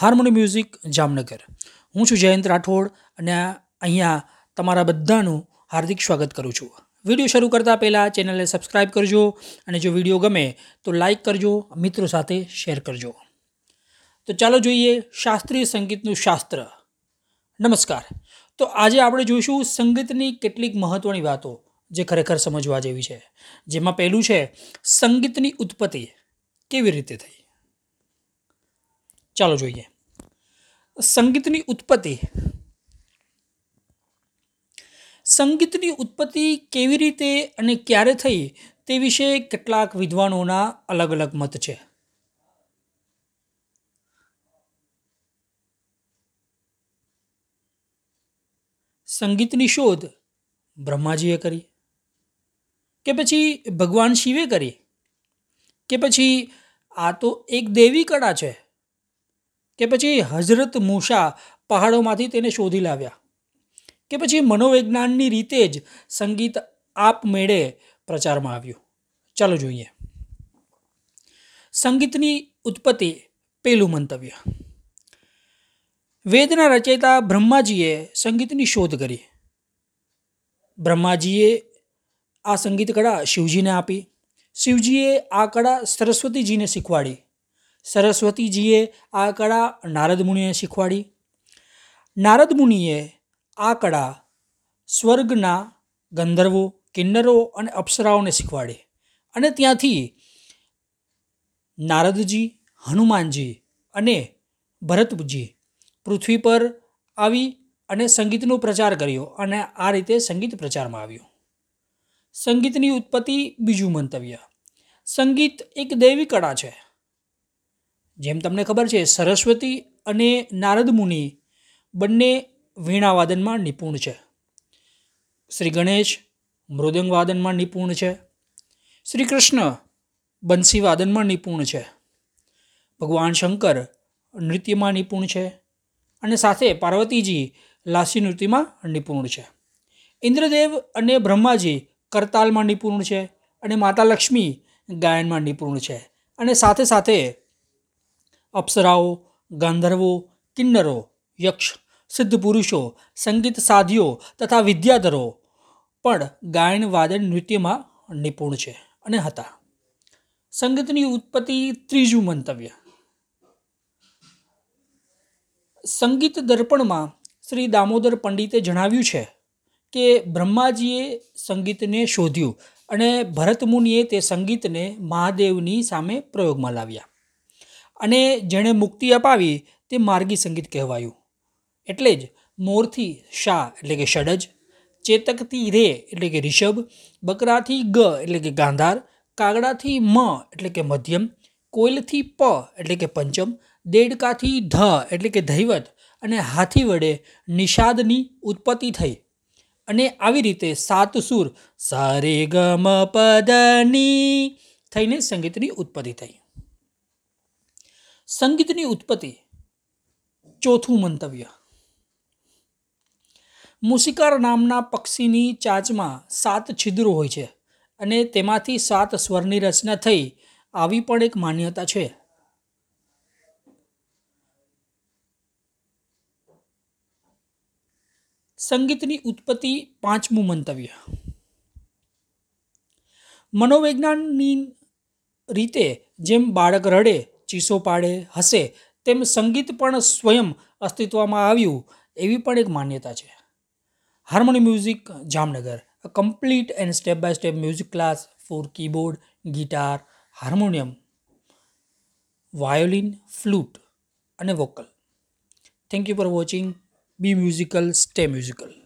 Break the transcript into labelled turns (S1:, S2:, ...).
S1: હાર્મોની music Jamnagar. હું છું જયંત રાઠોડ અને અહીંયા તમારા બધાનું હાર્દિક સ્વાગત કરું છું. વીડિયો શરૂ કરતાં પહેલાં ચેનલને સબસ્ક્રાઈબ કરજો અને જો વીડિયો ગમે તો લાઈક કરજો, મિત્રો સાથે શેર કરજો. તો ચાલો જોઈએ શાસ્ત્રીય સંગીતનું શાસ્ત્ર. નમસ્કાર. તો આજે આપણે જોઈશું સંગીતની કેટલીક મહત્ત્વની વાતો જે ખરેખર સમજવા જેવી છે. જેમાં પહેલું છે સંગીતની ઉત્પત્તિ કેવી રીતે થઈ? ચાલો જોઈએ. સંગીતની ઉત્પત્તિ. સંગીતની ઉત્પત્તિ કેવી રીતે અને ક્યારે થઈ તે વિશે કેટલાક વિદ્વાનોના અલગ અલગ મત છે. સંગીતની શોધ બ્રહ્માજીએ કરી કે પછી ભગવાન શિવે કરી કે પછી આ તો એક દેવી કળા છે. કે પછી હઝરત મૂસા પહાડોમાંથી તેને શોધી લાવ્યા. કે પછી મનોવિજ્ઞાનની રીતે જ સંગીત આપમેળે પ્રચારમાં આવ્યું. ચાલો જોઈએ. સંગીતની ઉત્પત્તિ પહેલું મંતવ્ય. વેદના રચયિતા બ્રહ્માજીએ સંગીતની શોધ કરી. બ્રહ્માજીએ આ સંગીત કળા શિવજીને આપી. શિવજીએ આ કળા સરસ્વતીજીને શીખવાડી. સરસ્વતીજીએ આ કળા નારદ મુનિએ શીખવાડી. નારદ મુનિએ આ કળા સ્વર્ગના ગંધર્વો, કિન્નરો અને અપ્સરાઓને શીખવાડી અને ત્યાંથી નારદજી, હનુમાનજી અને ભરતજી પૃથ્વી પર આવી અને સંગીતનો પ્રચાર કર્યો અને આ રીતે સંગીત પ્રચારમાં આવ્યું. સંગીતની ઉત્પત્તિ બીજું મંતવ્ય. સંગીત એક દૈવી કળા છે. જેમ તમને ખબર છે, સરસ્વતી અને નારદ મુનિ બંને વીણાવાદનમાં નિપુણ છે. શ્રી ગણેશ મૃદંગવાદનમાં નિપુણ છે. શ્રી કૃષ્ણ બંસી વાદનમાં નિપુણ છે. ભગવાન શંકર નૃત્યમાં નિપુણ છે અને સાથે પાર્વતીજી લાસી નૃત્યમાં નિપુણ છે. ઇન્દ્રદેવ અને બ્રહ્માજી કરતાલમાં નિપુણ છે અને માતા લક્ષ્મી ગાયનમાં નિપુણ છે અને સાથે સાથે અપ્સરાઓ, ગાંધર્વો, કિન્નરો, યક્ષ, સિદ્ધ પુરુષો, સંગીત સાધીઓ તથા વિદ્યાધરો પણ ગાયન, વાદન, નૃત્યમાં નિપુણ છે અને હતા. સંગીતની ઉત્પત્તિ ત્રીજું મંતવ્ય. સંગીત દર્પણમાં શ્રી દામોદર પંડિતે જણાવ્યું છે કે બ્રહ્માજીએ સંગીતને શોધ્યું અને ભરત મુનિએ તે સંગીતને મહાદેવની સામે પ્રયોગમાં લાવ્યા. અને જેણે મુક્તિ અપાવી તે માર્ગી સંગીત કહેવાયું. એટલે જ મોરથી શા એટલે કે ષડજ, ચેતકથી રે એટલે કે રિષભ બકરાથી ગ એટલે કે ગાંધાર, કાગડાથી મ એટલે કે મધ્યમ, કોયલથી પ એટલે કે પંચમ, દેડકાથી ધ એટલે કે ધૈવત અને હાથી વડે નિષાદની ઉત્પત્તિ થઈ. અને આવી રીતે સાત સુર સારે ગમ પદની થઈને સંગીતની ઉત્પત્તિ થઈ. સંગીતની ઉત્પત્તિ. ચોથું મંતવ્ય. મુસિકાર નામના પક્ષીની ચાંચમાં સાત છિદ્રો હોય છે અને તેમાંથી સાત સ્વરની રચના થઈ આવી પણ એક માન્યતા છે. સંગીતની ઉત્પત્તિ પાંચમું મંતવ્ય. મનોવૈજ્ઞાનની રીતે જેમ બાળક રડે ચીસો પાડે હસે તેમ સંગીત પણ સ્વયં અસ્તિત્વમાં આવ્યું, એવી પણ એક માન્યતા છે. Harmony music Jamnagar complete and step by step music class, for keyboard, guitar, harmonium, violin, flute અને vocal. Thank you for watching be musical stay musical